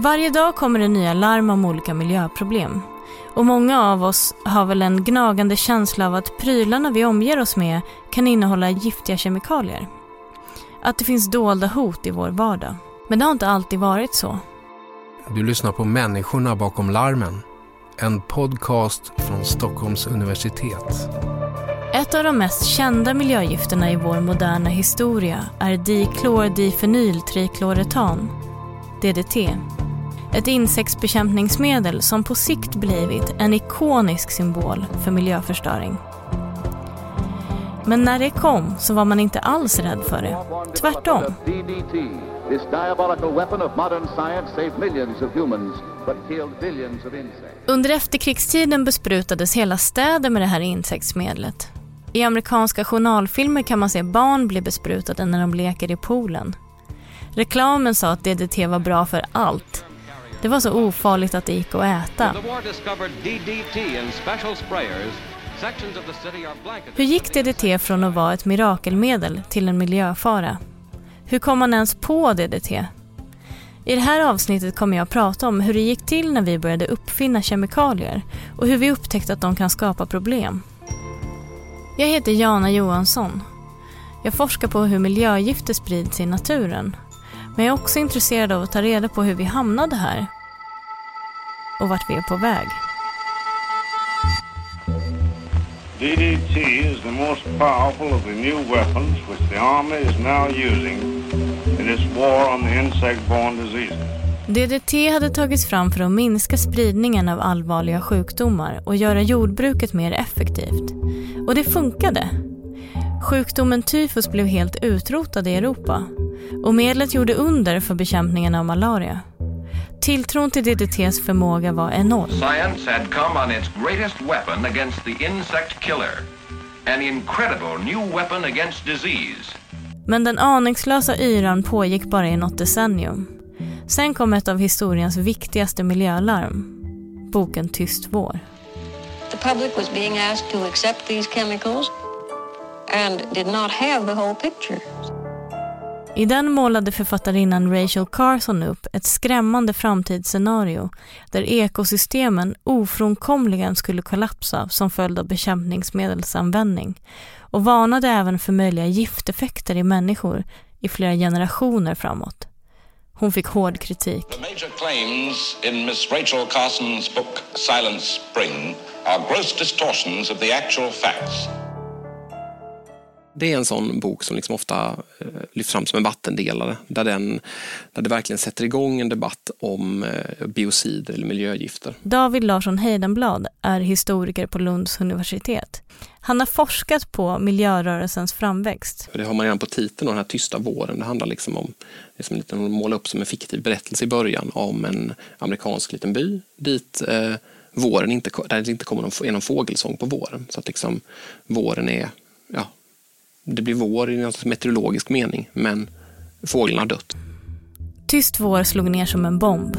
Varje dag kommer det nya larm om olika miljöproblem. Och många av oss har väl en gnagande känsla av att prylarna vi omger oss med kan innehålla giftiga kemikalier. Att det finns dolda hot i vår vardag. Men det har inte alltid varit så. Du lyssnar på Människorna bakom larmen. En podcast från Stockholms universitet. Ett av de mest kända miljögifterna i vår moderna historia är diklordifenyltrikloretan, DDT. Ett insektsbekämpningsmedel som på sikt blivit en ikonisk symbol för miljöförstöring. Men när det kom så var man inte alls rädd för det. Tvärtom. Under efterkrigstiden besprutades hela städer med det här insektsmedlet. I amerikanska journalfilmer kan man se barn bli besprutade när de leker i poolen. Reklamen sa att DDT var bra för allt. Det var så ofarligt att det gick att äta. Hur gick DDT från att vara ett mirakelmedel till en miljöfara? Hur kom man ens på DDT? I det här avsnittet kommer jag att prata om hur det gick till när vi började uppfinna kemikalier och hur vi upptäckte att de kan skapa problem. Jag heter Jana Johansson. Jag forskar på hur miljögifter sprids i naturen. Men jag är också intresserad av att ta reda på hur vi hamnade här och vart vi är på väg. DDT is the most powerful of the new weapons which the army is now using in its war on the insect-borne diseases. DDT hade tagits fram för att minska spridningen av allvarliga sjukdomar och göra jordbruket mer effektivt. Och det funkade. Sjukdomen tyfus blev helt utrotad i Europa och medlet gjorde under för bekämpningen av malaria. Tilltron till DDTs förmåga var enorm. Science had come on its greatest weapon against the insect killer. An incredible new weapon against disease. Men den aningslösa yran pågick bara i något decennium. Sen kom ett av historiens viktigaste miljölarm. Boken Tyst vår. The public was being asked to accept these chemicals and did not have the whole picture. I den målade författarinnan Rachel Carson upp ett skrämmande framtidsscenario där ekosystemen ofrånkomligen skulle kollapsa som följd av bekämpningsmedelsanvändning och varnade även för möjliga gifteffekter i människor i flera generationer framåt. Hon fick hård kritik. The major claims in Miss Rachel Carson's book Silent Spring are gross distortions of the actual facts det är en sån bok som liksom ofta eh, lyfts fram som en vattendelare där, den, där det verkligen sätter igång en debatt om eh, biocider eller miljögifter. David Larsson Heidenblad är historiker på Lunds universitet. Han har forskat på miljörörelsens framväxt. Det har man redan på titeln, den här tysta våren. Det handlar liksom om, det är som lite, måla upp som en fiktiv berättelse i början om en amerikansk liten by dit eh, våren inte, där det inte kommer någon, är någon fågelsång på våren. Så att liksom våren är ja, det blir vår i en meteorologisk mening, men fågeln har dött. Tyst vår slog ner som en bomb.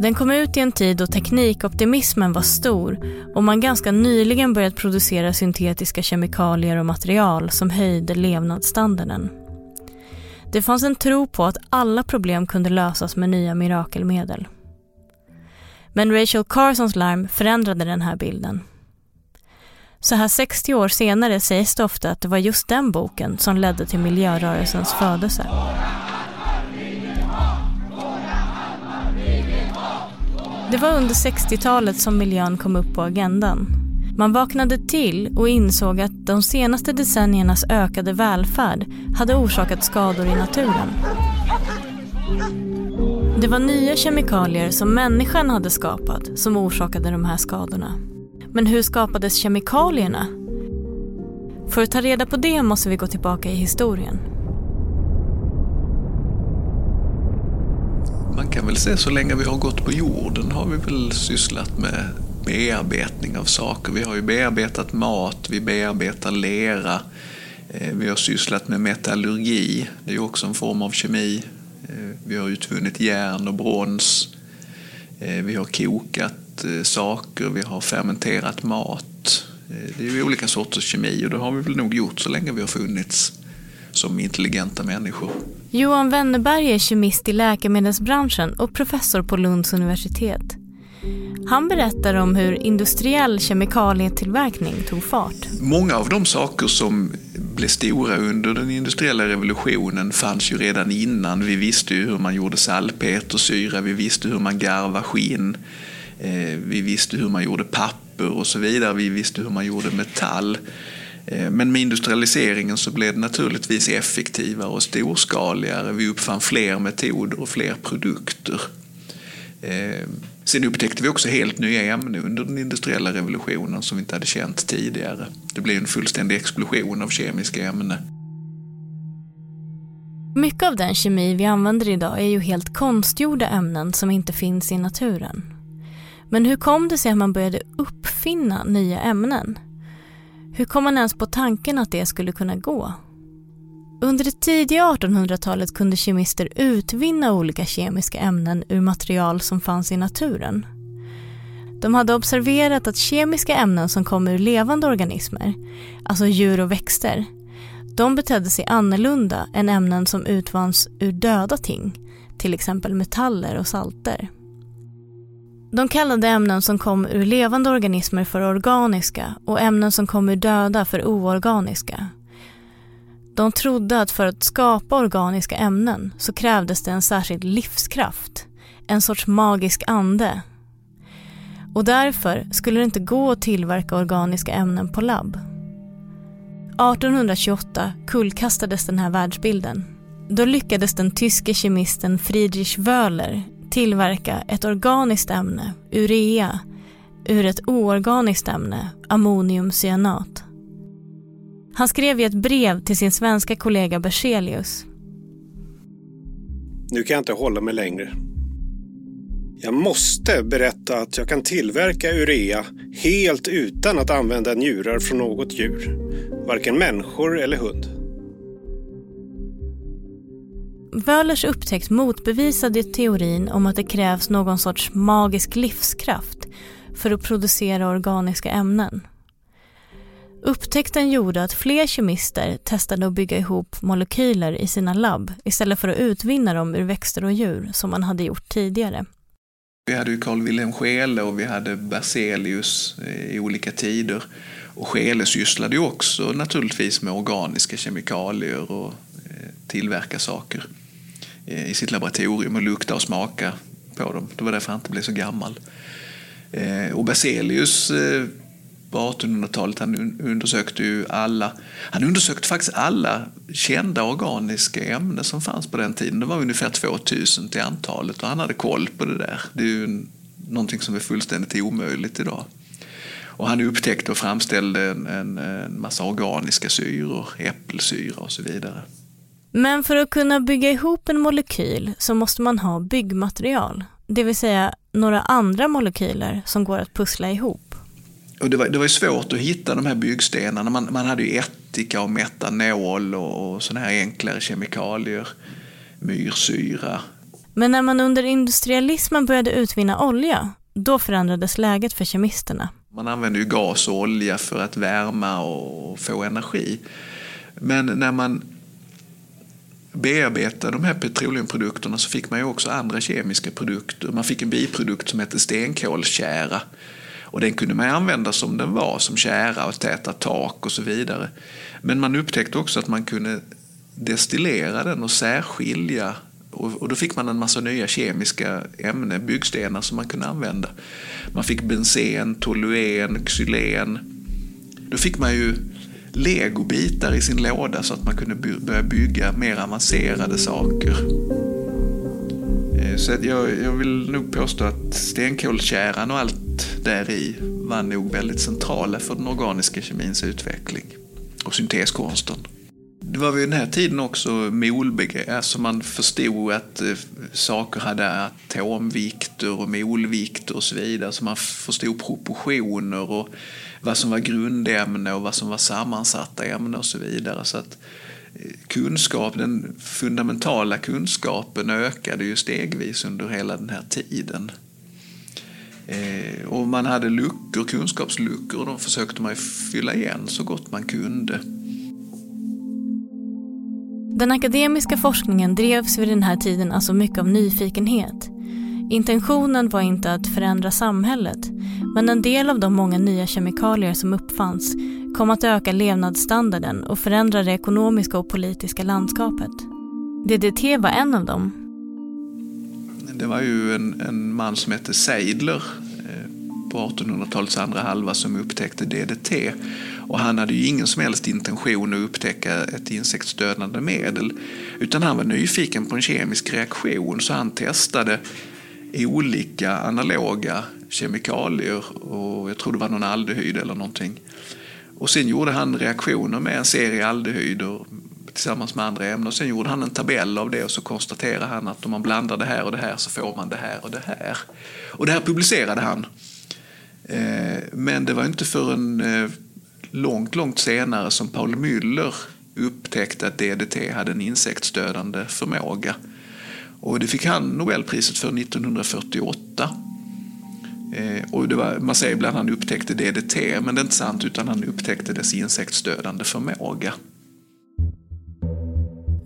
Den kom ut i en tid då teknikoptimismen var stor och man ganska nyligen börjat producera syntetiska kemikalier och material som höjde levnadsstandarden. Det fanns en tro på att alla problem kunde lösas med nya mirakelmedel. Men Rachel Carsons larm förändrade den här bilden. Så här 60 år senare sägs det ofta att det var just den boken som ledde till miljörörelsens födelse. Det var under 60-talet som miljön kom upp på agendan. Man vaknade till och insåg att de senaste decenniernas ökade välfärd hade orsakat skador i naturen. Det var nya kemikalier som människan hade skapat som orsakade de här skadorna. Men hur skapades kemikalierna? För att ta reda på det måste vi gå tillbaka i historien. Man kan väl säga så länge vi har gått på jorden har vi väl sysslat med bearbetning av saker. Vi har ju bearbetat mat, vi bearbetar lera, eh, vi har sysslat med metallurgi, det är ju också en form av kemi. Eh, vi har utvunnit järn och brons. Eh, vi har kokat saker, vi har fermenterat mat. Eh, det är ju olika sorters kemi och det har vi väl nog gjort så länge vi har funnits. som intelligenta människor. Johan Wennerberg är kemist i läkemedelsbranschen och professor på Lunds universitet. Han berättar om hur industriell kemikalietillverkning tog fart. Många av de saker som blev stora under den industriella revolutionen fanns ju redan innan. Vi visste ju hur man gjorde salpetersyra, vi visste hur man garvade skinn, eh, Eh, vi visste hur man gjorde papper och så vidare. Vi visste hur man gjorde metall. Eh, men med industrialiseringen så blev det naturligtvis effektivare och storskaligare. Vi uppfann fler metoder och fler produkter. Eh, sen upptäckte vi också helt nya ämnen under den industriella revolutionen som vi inte hade känt tidigare. Det blev en fullständig explosion av kemiska ämnen. Mycket av den kemi vi använder idag är ju helt konstgjorda ämnen som inte finns i naturen. Men hur kom det sig att man började uppfinna nya ämnen? Hur kom man ens på tanken att det skulle kunna gå? Under det tidiga 1800-talet kunde kemister utvinna olika kemiska ämnen ur material som fanns i naturen. De hade observerat att kemiska ämnen som kom ur levande organismer, alltså djur och växter, de betedde sig annorlunda än ämnen som utvanns ur döda ting, till exempel metaller och salter. De kallade ämnen som kom ur levande organismer för organiska och ämnen som kom ur döda för oorganiska. De trodde att för att skapa organiska ämnen så krävdes det en särskild livskraft, en sorts magisk ande. Och därför skulle det inte gå att tillverka organiska ämnen på labb. 1828 kullkastades den här världsbilden. Då lyckades den tyske kemisten Friedrich Wöhler tillverka ett organiskt ämne, urea, ur ett oorganiskt ämne, ammoniumcyanat. Han skrev i ett brev till sin svenska kollega Berzelius. Nu kan jag inte hålla mig längre. Jag måste berätta att jag kan tillverka urea helt utan att använda njurar från något djur. Varken människor eller hund. Wöhlers upptäckt motbevisade teorin om att det krävs någon sorts magisk livskraft för att producera organiska ämnen. Upptäckten gjorde att fler kemister testade att bygga ihop molekyler i sina labb istället för att utvinna dem ur växter och djur som man hade gjort tidigare. Vi hade ju Carl Wilhelm Scheele och vi hade Berzelius eh, i olika tider. Och Scheele sysslade ju också naturligtvis med organiska kemikalier och eh, tillverka saker Eh, i sitt laboratorium och lukta och smaka på dem. Det var därför han inte blev så gammal. Eh, och Berzelius eh, på 1800-talet han undersökte ju alla, han undersökte faktiskt alla kända organiska ämnen som fanns på den tiden. Det var ungefär 2000 till antalet och han hade koll på det där. Det är ju någonting som är fullständigt omöjligt idag. Och han upptäckte och framställde en, en, en massa organiska syror, äppelsyra och så vidare. Men för att kunna bygga ihop en molekyl så måste man ha byggmaterial, det vill säga några andra molekyler som går att pussla ihop. Och det, var, det var svårt att hitta de här byggstenarna. Man, man hade ju ättika och metanol och, och sådana här enklare kemikalier, myrsyra. Men när man under industrialismen började utvinna olja, då förändrades läget för kemisterna. Man använde ju gas och olja för att värma och få energi. Men när man bearbeta de här petroleumprodukterna så fick man ju också andra kemiska produkter. Man fick en biprodukt som hette stenkolstjära. Och den kunde man använda som den var, som tjära och täta tak och så vidare. Men man upptäckte också att man kunde destillera den och särskilja och då fick man en massa nya kemiska ämnen, byggstenar som man kunde använda. Man fick bensen, toluen, xylen. Då fick man ju legobitar i sin låda så att man kunde börja bygga mer avancerade saker. Eh, så jag, jag vill nog påstå att stenkolstjäran och allt där i var nog väldigt centrala för den organiska kemins utveckling och synteskonsten. Det var vid den här tiden också molbegrepp, alltså man förstod att eh, saker hade atomvikter och molvikter och så vidare, så man förstod proportioner och vad som var grundämne och vad som var sammansatta ämnen och så vidare. Så att eh, kunskap, den fundamentala kunskapen ökade ju stegvis under hela den här tiden. Eh, och man hade luckor, kunskapsluckor och de försökte man fylla igen så gott man kunde. Den akademiska forskningen drevs vid den här tiden alltså mycket av nyfikenhet. Intentionen var inte att förändra samhället, men en del av de många nya kemikalier som uppfanns kom att öka levnadsstandarden och förändra det ekonomiska och politiska landskapet. DDT var en av dem. Det var ju en, en man som hette Seidler eh, på 1800-talets andra halva som upptäckte DDT. Och han hade ju ingen som helst intention att upptäcka ett insektsdödande medel. Utan han var nyfiken på en kemisk reaktion så han testade olika analoga kemikalier och jag tror det var någon aldehyd eller någonting. Och sen gjorde han reaktioner med en serie aldehyder tillsammans med andra ämnen. Och sen gjorde han en tabell av det och så konstaterade han att om man blandar det här och det här så får man det här och det här. Och det här publicerade han. Eh, men det var inte förrän eh, långt, långt senare som Paul Müller upptäckte att DDT hade en insektsdödande förmåga. Och det fick han Nobelpriset för 1948. Eh, och det var, man säger ibland att han upptäckte DDT, men det är inte sant, utan han upptäckte dess insektsdödande förmåga.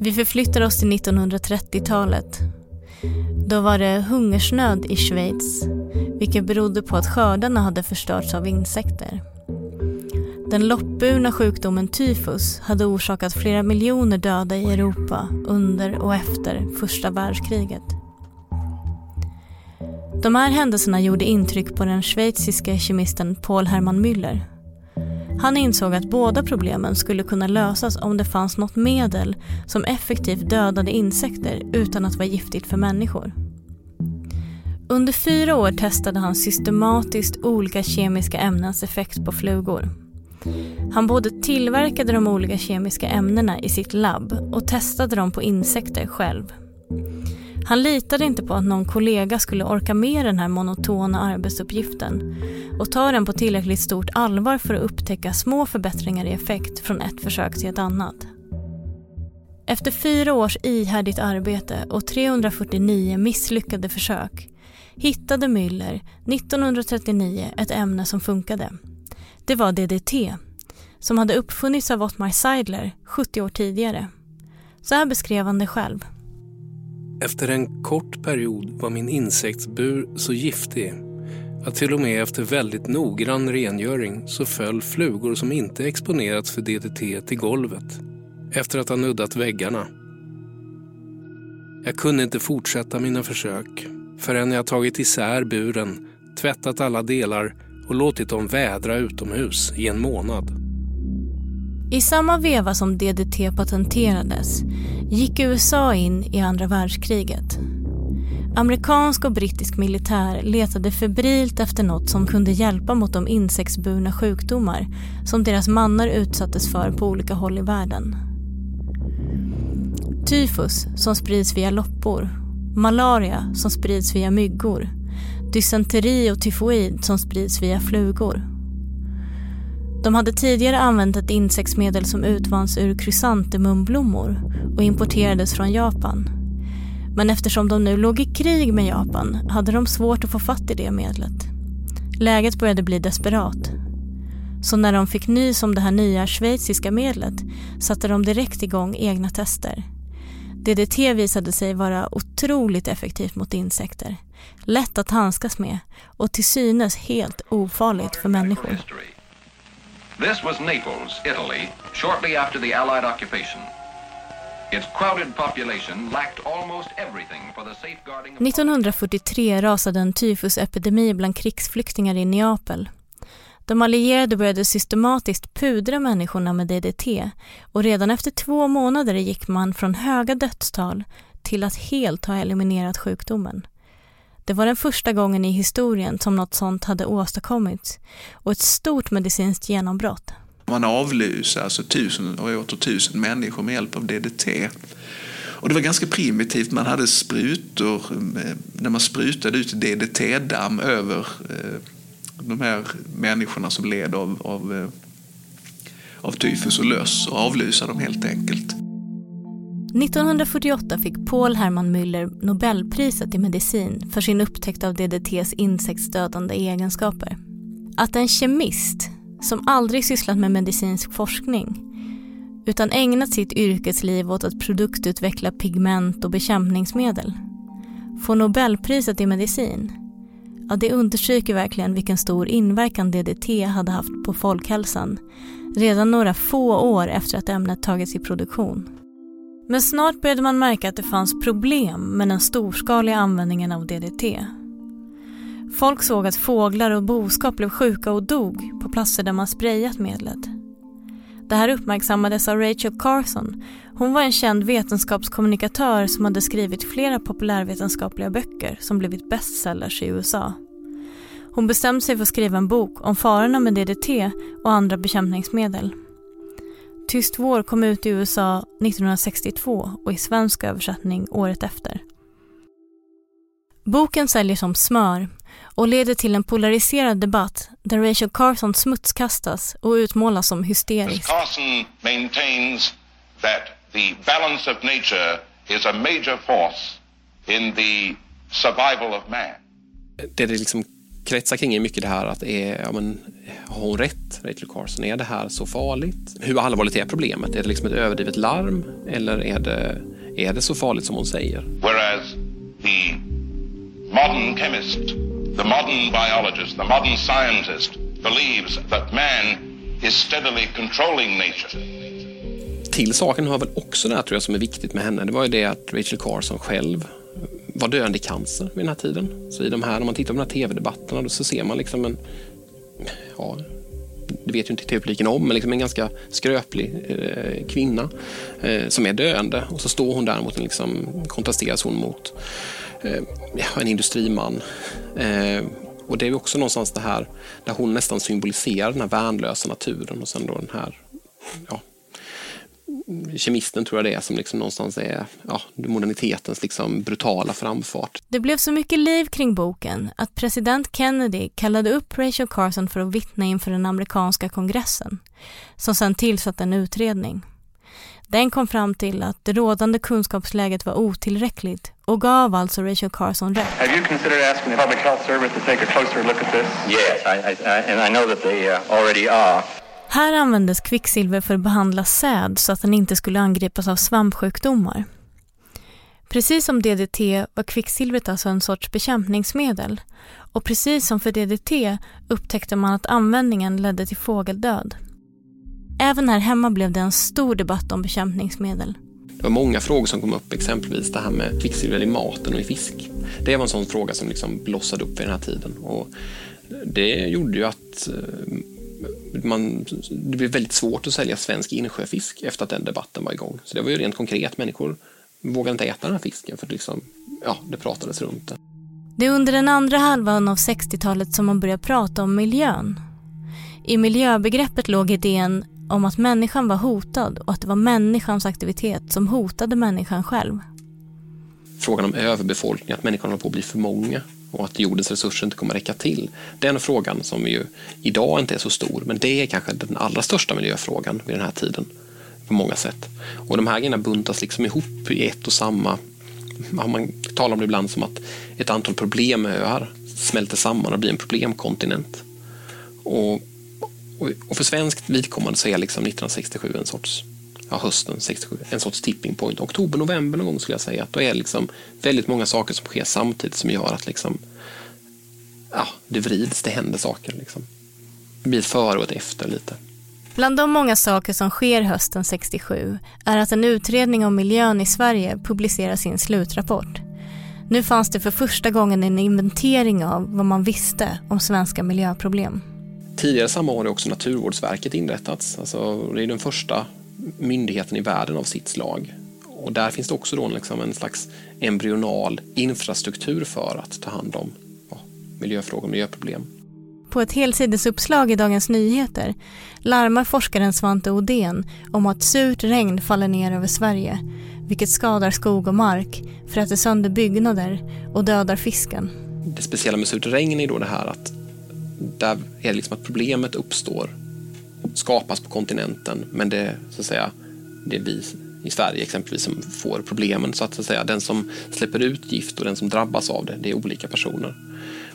Vi förflyttar oss till 1930-talet. Då var det hungersnöd i Schweiz, vilket berodde på att skördarna hade förstörts av insekter. Den loppburna sjukdomen tyfus hade orsakat flera miljoner döda i Europa under och efter första världskriget. De här händelserna gjorde intryck på den schweiziske kemisten Paul Hermann Müller. Han insåg att båda problemen skulle kunna lösas om det fanns något medel som effektivt dödade insekter utan att vara giftigt för människor. Under fyra år testade han systematiskt olika kemiska ämnens effekt på flugor. Han både tillverkade de olika kemiska ämnena i sitt labb och testade dem på insekter själv. Han litade inte på att någon kollega skulle orka med den här monotona arbetsuppgiften och ta den på tillräckligt stort allvar för att upptäcka små förbättringar i effekt från ett försök till ett annat. Efter fyra års ihärdigt arbete och 349 misslyckade försök hittade Müller 1939 ett ämne som funkade. Det var DDT, som hade uppfunnits av Ottmar Seidler 70 år tidigare. Så här beskrev han det själv. Efter en kort period var min insektsbur så giftig att till och med efter väldigt noggrann rengöring så föll flugor som inte exponerats för DDT till golvet efter att ha nuddat väggarna. Jag kunde inte fortsätta mina försök förrän jag tagit isär buren, tvättat alla delar och låtit dem vädra utomhus i en månad. I samma veva som DDT patenterades gick USA in i andra världskriget. Amerikansk och brittisk militär letade febrilt efter något som kunde hjälpa mot de insektsburna sjukdomar som deras mannar utsattes för på olika håll i världen. Tyfus som sprids via loppor, malaria som sprids via myggor, dysenteri och tyfoid som sprids via flugor. De hade tidigare använt ett insektsmedel som utvanns ur krysantemumblommor och importerades från Japan. Men eftersom de nu låg i krig med Japan hade de svårt att få fatt i det medlet. Läget började bli desperat. Så när de fick nys om det här nya schweiziska medlet satte de direkt igång egna tester. DDT visade sig vara otroligt effektivt mot insekter, lätt att handskas med och till synes helt ofarligt för människor. This was Naples, Italy, shortly after the Allied occupation. Its crowded population lacked almost everything for the safeguarding 1943 rasade en tyfusepidemi bland krigsflyktingar i Neapel. De allierade började systematiskt pudra människorna med DDT och redan efter två månader gick man från höga dödstal till att helt ha eliminerat sjukdomen. Det var den första gången i historien som något sånt hade åstadkommits och ett stort medicinskt genombrott. Man avlusade alltså tusen och åter tusen människor med hjälp av DDT. Och det var ganska primitivt. Man hade sprutor, eh, när man sprutade ut DDT-damm över eh, de här människorna som led av, av, eh, av tyfus och löss och avlusade dem helt enkelt. 1948 fick Paul Hermann Müller Nobelpriset i medicin för sin upptäckt av DDTs insektsdödande egenskaper. Att en kemist, som aldrig sysslat med medicinsk forskning, utan ägnat sitt yrkesliv åt att produktutveckla pigment och bekämpningsmedel. får Nobelpriset i medicin. Ja, det understryker verkligen vilken stor inverkan DDT hade haft på folkhälsan redan några få år efter att ämnet tagits i produktion. Men snart började man märka att det fanns problem med den storskaliga användningen av DDT. Folk såg att fåglar och boskap blev sjuka och dog på platser där man sprayat medlet. Det här uppmärksammades av Rachel Carson. Hon var en känd vetenskapskommunikatör som hade skrivit flera populärvetenskapliga böcker som blivit bestsellers i USA. Hon bestämde sig för att skriva en bok om farorna med DDT och andra bekämpningsmedel. Tyst vår kom ut i USA 1962 och i svensk översättning året efter. Boken säljer som smör och leder till en polariserad debatt där Rachel Carson smutskastas och utmålas som hysterisk. Carson maintains that the balance of nature is a major force in the survival of man. Det är liksom kretsar kring är mycket det här att är, ja, men, har hon rätt, Rachel Carson? Är det här så farligt? Hur allvarligt är problemet? Är det liksom ett överdrivet larm eller är det, är det så farligt som hon säger? Whereas the modern chemist, the modern biologist, the modern scientist believes that man is steadily controlling nature. Till saken har väl också det här tror jag som är viktigt med henne. Det var ju det att Rachel Carson själv var döende i cancer vid den här tiden. Så i de här, när man tittar på de här tv-debatterna så ser man liksom en, ja, det vet ju inte tv-publiken om, men liksom en ganska skröplig eh, kvinna eh, som är döende. Och så står hon där mot en, liksom, kontrasteras hon mot eh, en industriman. Eh, och det är också någonstans det här där hon nästan symboliserar den här värnlösa naturen och sen då den här ja, kemisten tror jag det är som liksom någonstans är ja, modernitetens liksom brutala framfart. Det blev så mycket liv kring boken att president Kennedy kallade upp Rachel Carson för att vittna inför den amerikanska kongressen som sedan tillsatte en utredning. Den kom fram till att det rådande kunskapsläget var otillräckligt och gav alltså Rachel Carson rätt. Have you considered asking the Public Health Service to take a closer look at this? Yes, I, I, and I know that they uh, already are. Här användes kvicksilver för att behandla säd så att den inte skulle angripas av svampsjukdomar. Precis som DDT var kvicksilvret alltså en sorts bekämpningsmedel och precis som för DDT upptäckte man att användningen ledde till fågeldöd. Även här hemma blev det en stor debatt om bekämpningsmedel. Det var många frågor som kom upp, exempelvis det här med kvicksilver i maten och i fisk. Det var en sån fråga som liksom blossade upp vid den här tiden. Och det gjorde ju att eh, man, det blev väldigt svårt att sälja svensk insjöfisk efter att den debatten var igång. Så det var ju rent konkret, människor vågade inte äta den här fisken för liksom, ja, det pratades runt det. Det är under den andra halvan av 60-talet som man började prata om miljön. I miljöbegreppet låg idén om att människan var hotad och att det var människans aktivitet som hotade människan själv. Frågan om överbefolkning, att människan håller på att bli för många och att jordens resurser inte kommer räcka till. Den frågan som ju idag inte är så stor, men det är kanske den allra största miljöfrågan vid den här tiden på många sätt. Och de här grejerna buntas liksom ihop i ett och samma man talar om det ibland som att ett antal problemöar smälter samman och blir en problemkontinent. Och, och för svenskt vidkommande så är liksom 1967 en sorts ja, hösten 67, en sorts tipping point. Oktober, november någon gång skulle jag säga. då är det liksom väldigt många saker som sker samtidigt som gör att liksom, ja, det vrids, det händer saker. Liksom. Det blir ett före och ett efter lite. Bland de många saker som sker hösten 67 är att en utredning om miljön i Sverige publicerar sin slutrapport. Nu fanns det för första gången en inventering av vad man visste om svenska miljöproblem. Tidigare samma år har också Naturvårdsverket inrättats. Alltså, det är den första myndigheten i världen av sitt slag. Och där finns det också då liksom en slags embryonal infrastruktur för att ta hand om ja, miljöfrågor och miljöproblem. På ett helsidesuppslag i Dagens Nyheter larmar forskaren Svante Odén om att surt regn faller ner över Sverige vilket skadar skog och mark, fräter sönder byggnader och dödar fisken. Det speciella med surt regn är då det här att där är det liksom att problemet uppstår skapas på kontinenten men det, så att säga, det är vi i Sverige exempelvis som får problemen. Så att, så att säga, den som släpper ut gift och den som drabbas av det, det är olika personer.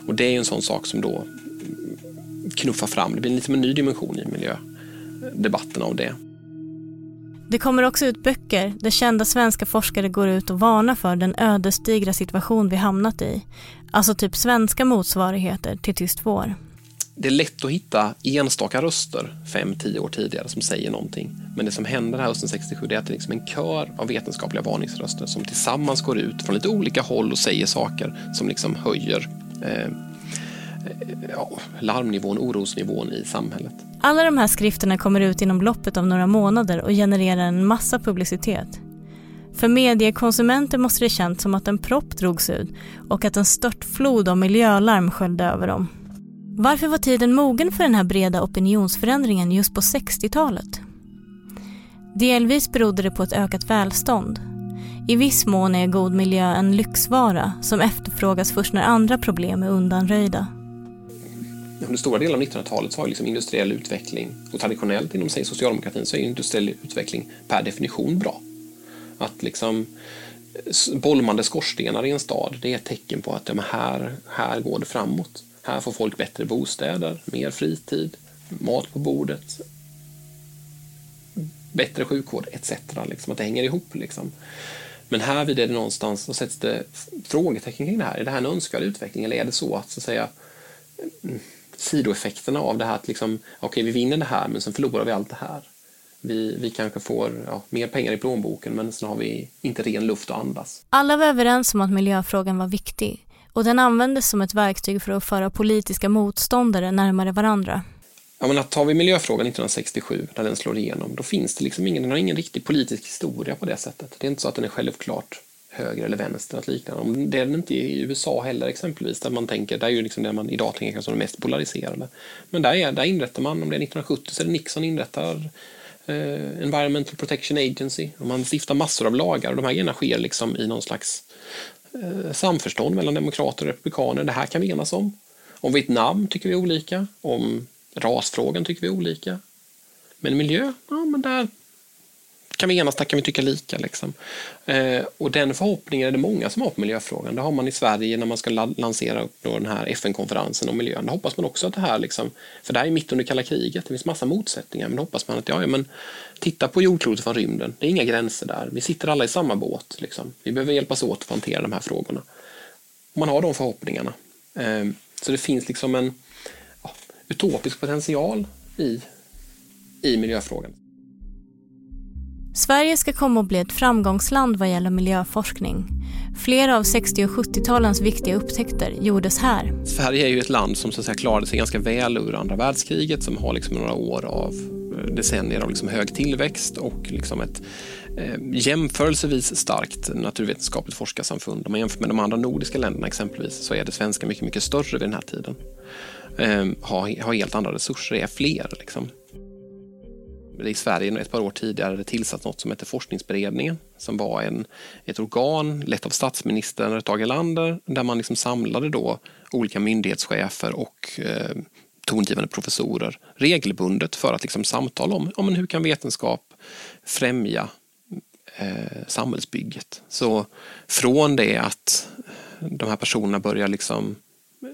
Och det är en sån sak som då knuffar fram, det blir liksom en ny dimension i miljödebatten av det. Det kommer också ut böcker där kända svenska forskare går ut och varnar för den ödesdigra situation vi hamnat i. Alltså typ svenska motsvarigheter till Tyst vår. Det är lätt att hitta enstaka röster fem, tio år tidigare som säger någonting. Men det som händer här hösten 67 är att det är liksom en kör av vetenskapliga varningsröster som tillsammans går ut från lite olika håll och säger saker som liksom höjer eh, eh, ja, larmnivån, orosnivån i samhället. Alla de här skrifterna kommer ut inom loppet av några månader och genererar en massa publicitet. För mediekonsumenter måste det känts som att en propp drogs ut och att en störtflod av miljölarm sköljde över dem. Varför var tiden mogen för den här breda opinionsförändringen just på 60-talet? Delvis berodde det på ett ökat välstånd. I viss mån är god miljö en lyxvara som efterfrågas först när andra problem är undanröjda under stora delar av 1900-talet så har liksom industriell utveckling, och traditionellt inom sig socialdemokratin så är industriell utveckling per definition bra. Att liksom eh, bolmande skorstenar i en stad, det är ett tecken på att ja, här, här går det framåt. Här får folk bättre bostäder, mer fritid, mat på bordet, bättre sjukvård etc. Liksom, att det hänger ihop. Liksom. Men här vid är det någonstans så sätts det frågetecken kring det här. Är det här en önskvärd utveckling eller är det så att, så att säga, sidoeffekterna av det här att liksom, okej, okay, vi vinner det här, men sen förlorar vi allt det här. Vi, vi kanske får ja, mer pengar i plånboken, men sen har vi inte ren luft att andas. Alla var överens om att miljöfrågan var viktig och den användes som ett verktyg för att föra politiska motståndare närmare varandra. Ja, men att tar vi miljöfrågan 1967, när den slår igenom, då finns det liksom ingen, den har ingen riktig politisk historia på det sättet. Det är inte så att den är självklart höger eller vänster att liknande. Det är den inte i USA heller exempelvis, där man tänker, där är ju liksom det man idag tänker som det mest polariserade. Men där, är, där inrättar man, om det är 1970 så är det Nixon inrättar eh, Environmental Protection Agency och man stiftar massor av lagar och de här grejerna sker liksom i någon slags Eh, samförstånd mellan demokrater och republikaner. Det här kan vi enas om. Om Vietnam tycker vi olika, om rasfrågan tycker vi olika. Men miljö, ja men där kan vi enas, där kan vi tycka lika. Liksom. Eh, och den förhoppningen är det många som har på miljöfrågan. Det har man i Sverige när man ska lansera upp den här FN-konferensen om miljön. Då hoppas man också att det här, liksom, för det här är mitt under kalla kriget, det finns massa motsättningar, men då hoppas man att ja, ja men titta på jordklotet från rymden, det är inga gränser där, vi sitter alla i samma båt. Liksom. Vi behöver hjälpas åt att hantera de här frågorna. Och man har de förhoppningarna. Eh, så det finns liksom en ja, utopisk potential i, i miljöfrågan. Sverige ska komma att bli ett framgångsland vad gäller miljöforskning. Flera av 60 och 70-talens viktiga upptäckter gjordes här. Sverige är ju ett land som så att säga, klarade sig ganska väl ur andra världskriget som har liksom några år av eh, decennier av liksom hög tillväxt och liksom ett eh, jämförelsevis starkt naturvetenskapligt forskarsamfund. Om man jämför med de andra nordiska länderna exempelvis så är det svenska mycket, mycket större vid den här tiden. Eh, har, har helt andra resurser, är fler. Liksom i Sverige ett par år tidigare tillsatt något som hette Forskningsberedningen som var en, ett organ lett av statsministern Tage Erlander där man liksom samlade då olika myndighetschefer och eh, tongivande professorer regelbundet för att liksom samtala om om hur kan vetenskap främja eh, samhällsbygget. Så från det att de här personerna börjar liksom eh,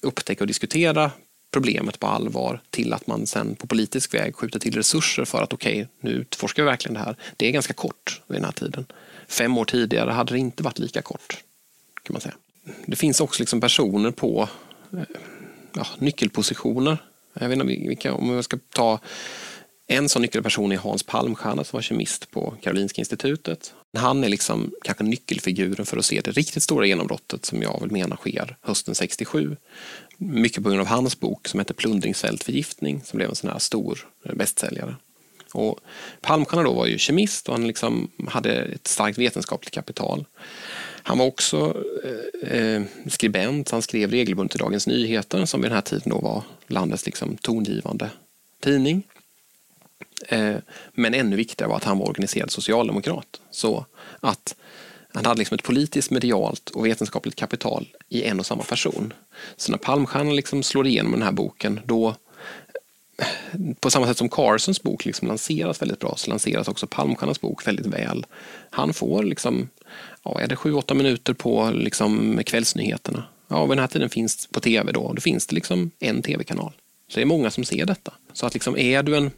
upptäcka och diskutera problemet på allvar till att man sen på politisk väg skjuter till resurser för att okej, okay, nu utforskar vi verkligen det här. Det är ganska kort vid den här tiden. Fem år tidigare hade det inte varit lika kort. kan man säga. Det finns också liksom personer på eh, ja, nyckelpositioner. Jag vet inte vilka, om jag ska ta en sån nyckelperson är Hans Palmstierna som var kemist på Karolinska institutet. Han är liksom kanske nyckelfiguren för att se det riktigt stora genombrottet som jag vill mena sker hösten 67. Mycket på grund av hans bok som heter Plundringsfältförgiftning som blev en sån här stor eh, bästsäljare. Och Palmstierna då var ju kemist och han liksom hade ett starkt vetenskapligt kapital. Han var också eh, eh skribent, han skrev regelbundet i Dagens Nyheter som vid den här tiden då var landets liksom tongivande tidning. Eh, men ännu viktigare var att han var organiserad socialdemokrat. Så att han hade liksom ett politiskt, medialt och vetenskapligt kapital i en och samma person. Så när Palmstierna liksom slår igenom den här boken, då på samma sätt som Carsons bok liksom lanseras väldigt bra så lanseras också Palmstiernas bok väldigt väl. Han får liksom, ja, är det sju, åtta minuter på liksom kvällsnyheterna. Ja, vid den här tiden finns på tv då, då finns det liksom en tv-kanal. Så det är många som ser detta. Så att liksom är du en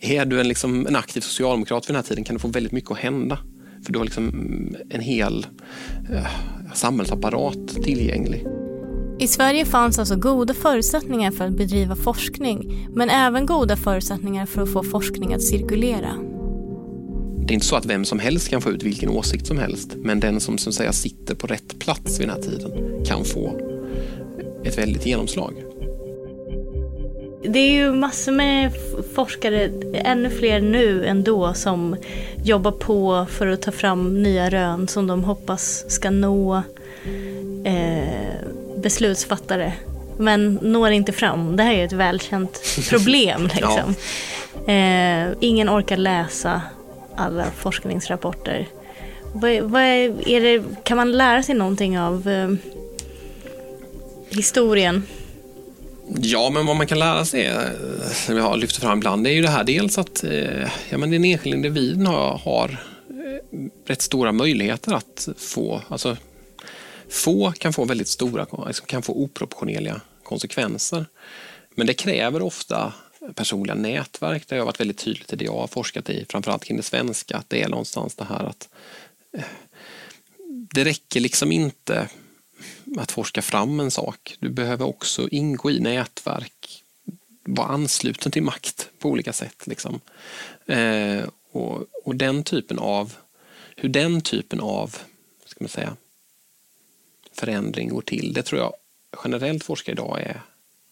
är du en, liksom, en aktiv socialdemokrat vid den här tiden kan du få väldigt mycket att hända. För du har liksom en hel eh, samhällsapparat tillgänglig. I Sverige fanns alltså goda förutsättningar för att bedriva forskning men även goda förutsättningar för att få forskning att cirkulera. Det är inte så att vem som helst kan få ut vilken åsikt som helst men den som att säga sitter på rätt plats vid den här tiden kan få ett väldigt genomslag. Det är ju massor med forskare, ännu fler nu än då, som jobbar på för att ta fram nya rön som de hoppas ska nå eh, beslutsfattare. Men når inte fram. Det här är ett välkänt problem. Liksom. ja. eh, ingen orkar läsa alla forskningsrapporter. Vad, vad är, är, det, kan man lära sig någonting av eh, historien? Ja, men vad man kan lära sig, eh, som jag har lyft fram ibland, det är ju det här dels att eh, ja, men den enskilda individen har, har eh, rätt stora möjligheter att få, alltså få kan få väldigt stora, alltså, kan få oproportionerliga konsekvenser. Men det kräver ofta personliga nätverk. Det har varit väldigt tydligt i det jag har forskat i, framförallt kring det svenska, att det är någonstans det här att det räcker liksom inte att forska fram en sak. Du behöver också ingå i nätverk, vara ansluten till makt på olika sätt. Liksom. Eh, och, och, den typen av, hur den typen av ska man säga, förändring går till, det tror jag generellt forskare idag är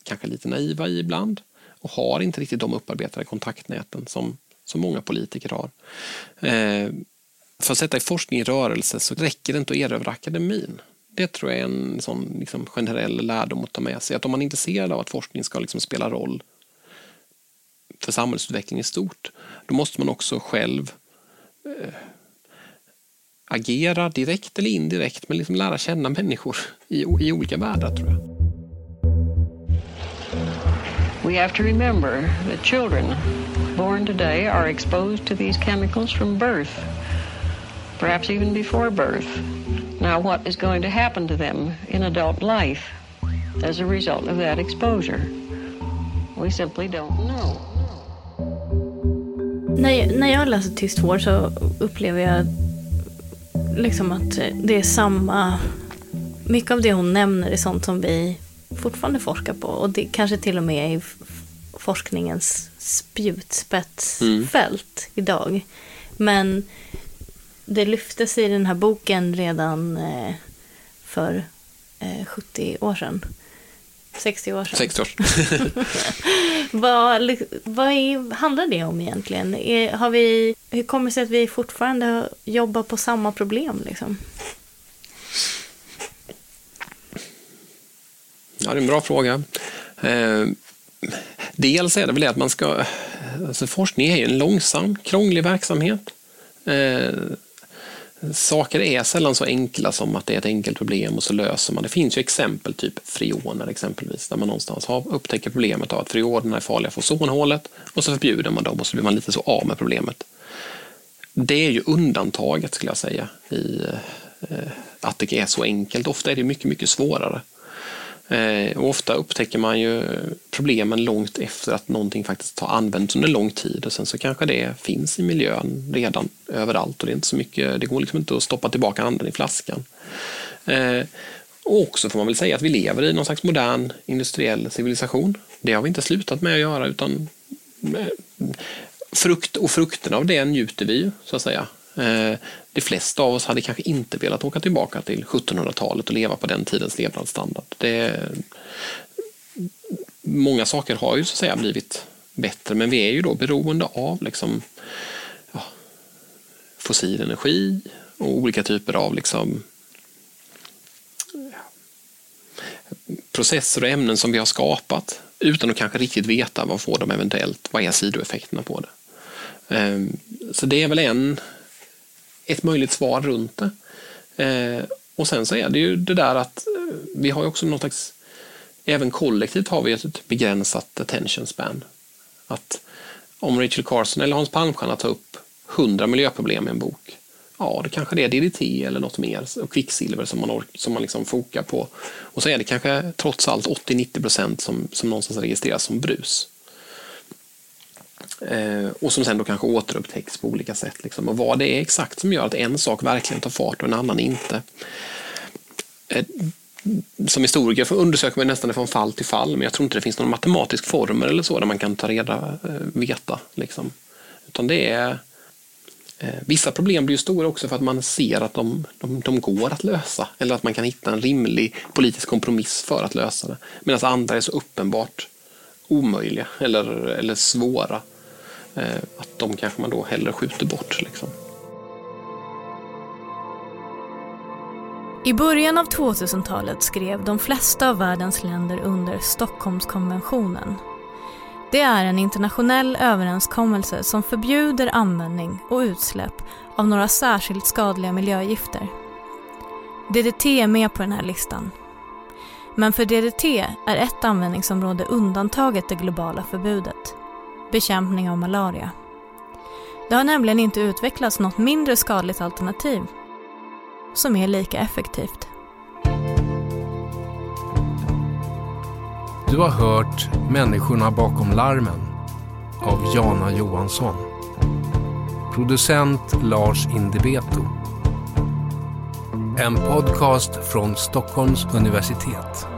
kanske lite naiva i ibland och har inte riktigt de upparbetade kontaktnäten som, som många politiker har. Eh, för att sätta forskning i rörelse så räcker det inte att erövra akademin det tror jag är en sån liksom, generell lärdom att ta med sig. Att om man är intresserad av att forskning ska liksom, spela roll för samhällsutveckling i stort, då måste man också själv eh, agera direkt eller indirekt, men liksom lära känna människor i, i olika världar tror jag. We have to remember that children born today are exposed to these chemicals from birth, perhaps even before birth. Now, what is going to happen to them in adult life as a result of that exposure? We simply don't know. När, när jag läser Tyst vår så upplever jag liksom att det är samma... Mycket av det hon nämner är sånt som vi fortfarande forskar på och det kanske till och med är forskningens spjutspetsfält mm. idag. Men det lyftes i den här boken redan eh, för eh, 70 år sedan. 60 år sedan. 60 år. vad vad är, handlar det om egentligen? Är, har vi, hur kommer det sig att vi fortfarande jobbar på samma problem? Liksom? Ja, det är en bra fråga. Eh, dels är det väl det att man ska... Alltså forskning är ju en långsam, krånglig verksamhet. Eh, saker är sällan så enkla som att det är ett enkelt problem och så löser man. Det finns ju exempel, typ freoner exempelvis, där man någonstans har, upptäcker problemet av att freonerna är farliga för ozonhålet och så förbjuder man dem och så blir man lite så av med problemet. Det är ju undantaget skulle jag säga i eh, att det är så enkelt. Ofta är det mycket, mycket svårare. Eh, och ofta upptäcker man ju problemen långt efter att någonting faktiskt har använts under lång tid och sen så kanske det finns i miljön redan överallt och det är inte så mycket, det går liksom inte att stoppa tillbaka anden i flaskan. Eh, och också får man väl säga att vi lever i någon slags modern industriell civilisation. Det har vi inte slutat med att göra utan eh, frukt och frukterna av det njuter vi ju så att säga. Eh, de flesta av oss hade kanske inte velat åka tillbaka till 1700-talet och leva på den tidens levnadsstandard. Det, många saker har ju så att säga blivit bättre, men vi är ju då beroende av liksom, ja, fossil energi och olika typer av liksom, processer och ämnen som vi har skapat utan att kanske riktigt veta vad får de eventuellt, vad är sidoeffekterna på det. Ehm, så det är väl en ett möjligt svar runt det. Eh, och sen så är det ju det där att eh, vi har ju också något slags, även kollektivt har vi ett typ begränsat attention span. Att om Rachel Carson eller Hans Palmstierna tar upp hundra miljöproblem i en bok, ja, det kanske det är DDT eller något mer, och kvicksilver som man, som man liksom fokar på. Och så är det kanske trots allt 80-90 procent som, som någonstans registreras som brus. Eh, och som sen då kanske återupptäcks på olika sätt. Liksom. Och vad det är exakt som gör att en sak verkligen tar fart och en annan inte. Eh, som historiker undersöker man nästan från fall till fall, men jag tror inte det finns någon matematisk formel eller så där man kan ta reda, eh, veta. Liksom. Utan det är Vissa problem blir ju stora också för att man ser att de, de, de, går att lösa eller att man kan hitta en rimlig politisk kompromiss för att lösa det. Medan andra är så uppenbart omöjliga eller, eller svåra Eh, Eh, att de kanske man då hellre skjuter bort. Liksom. I början av 2000-talet skrev de flesta av världens länder under Stockholmskonventionen. Det är en internationell överenskommelse som förbjuder användning och utsläpp av några särskilt skadliga miljögifter. DDT är med på den här listan. Men för DDT är ett användningsområde undantaget det globala förbudet bekämpning av malaria. Det har nämligen inte utvecklats något mindre skadligt alternativ som är lika effektivt. Du har hört Människorna bakom larmen av Jana Johansson. Producent Lars Indebeto. En podcast från Stockholms universitet.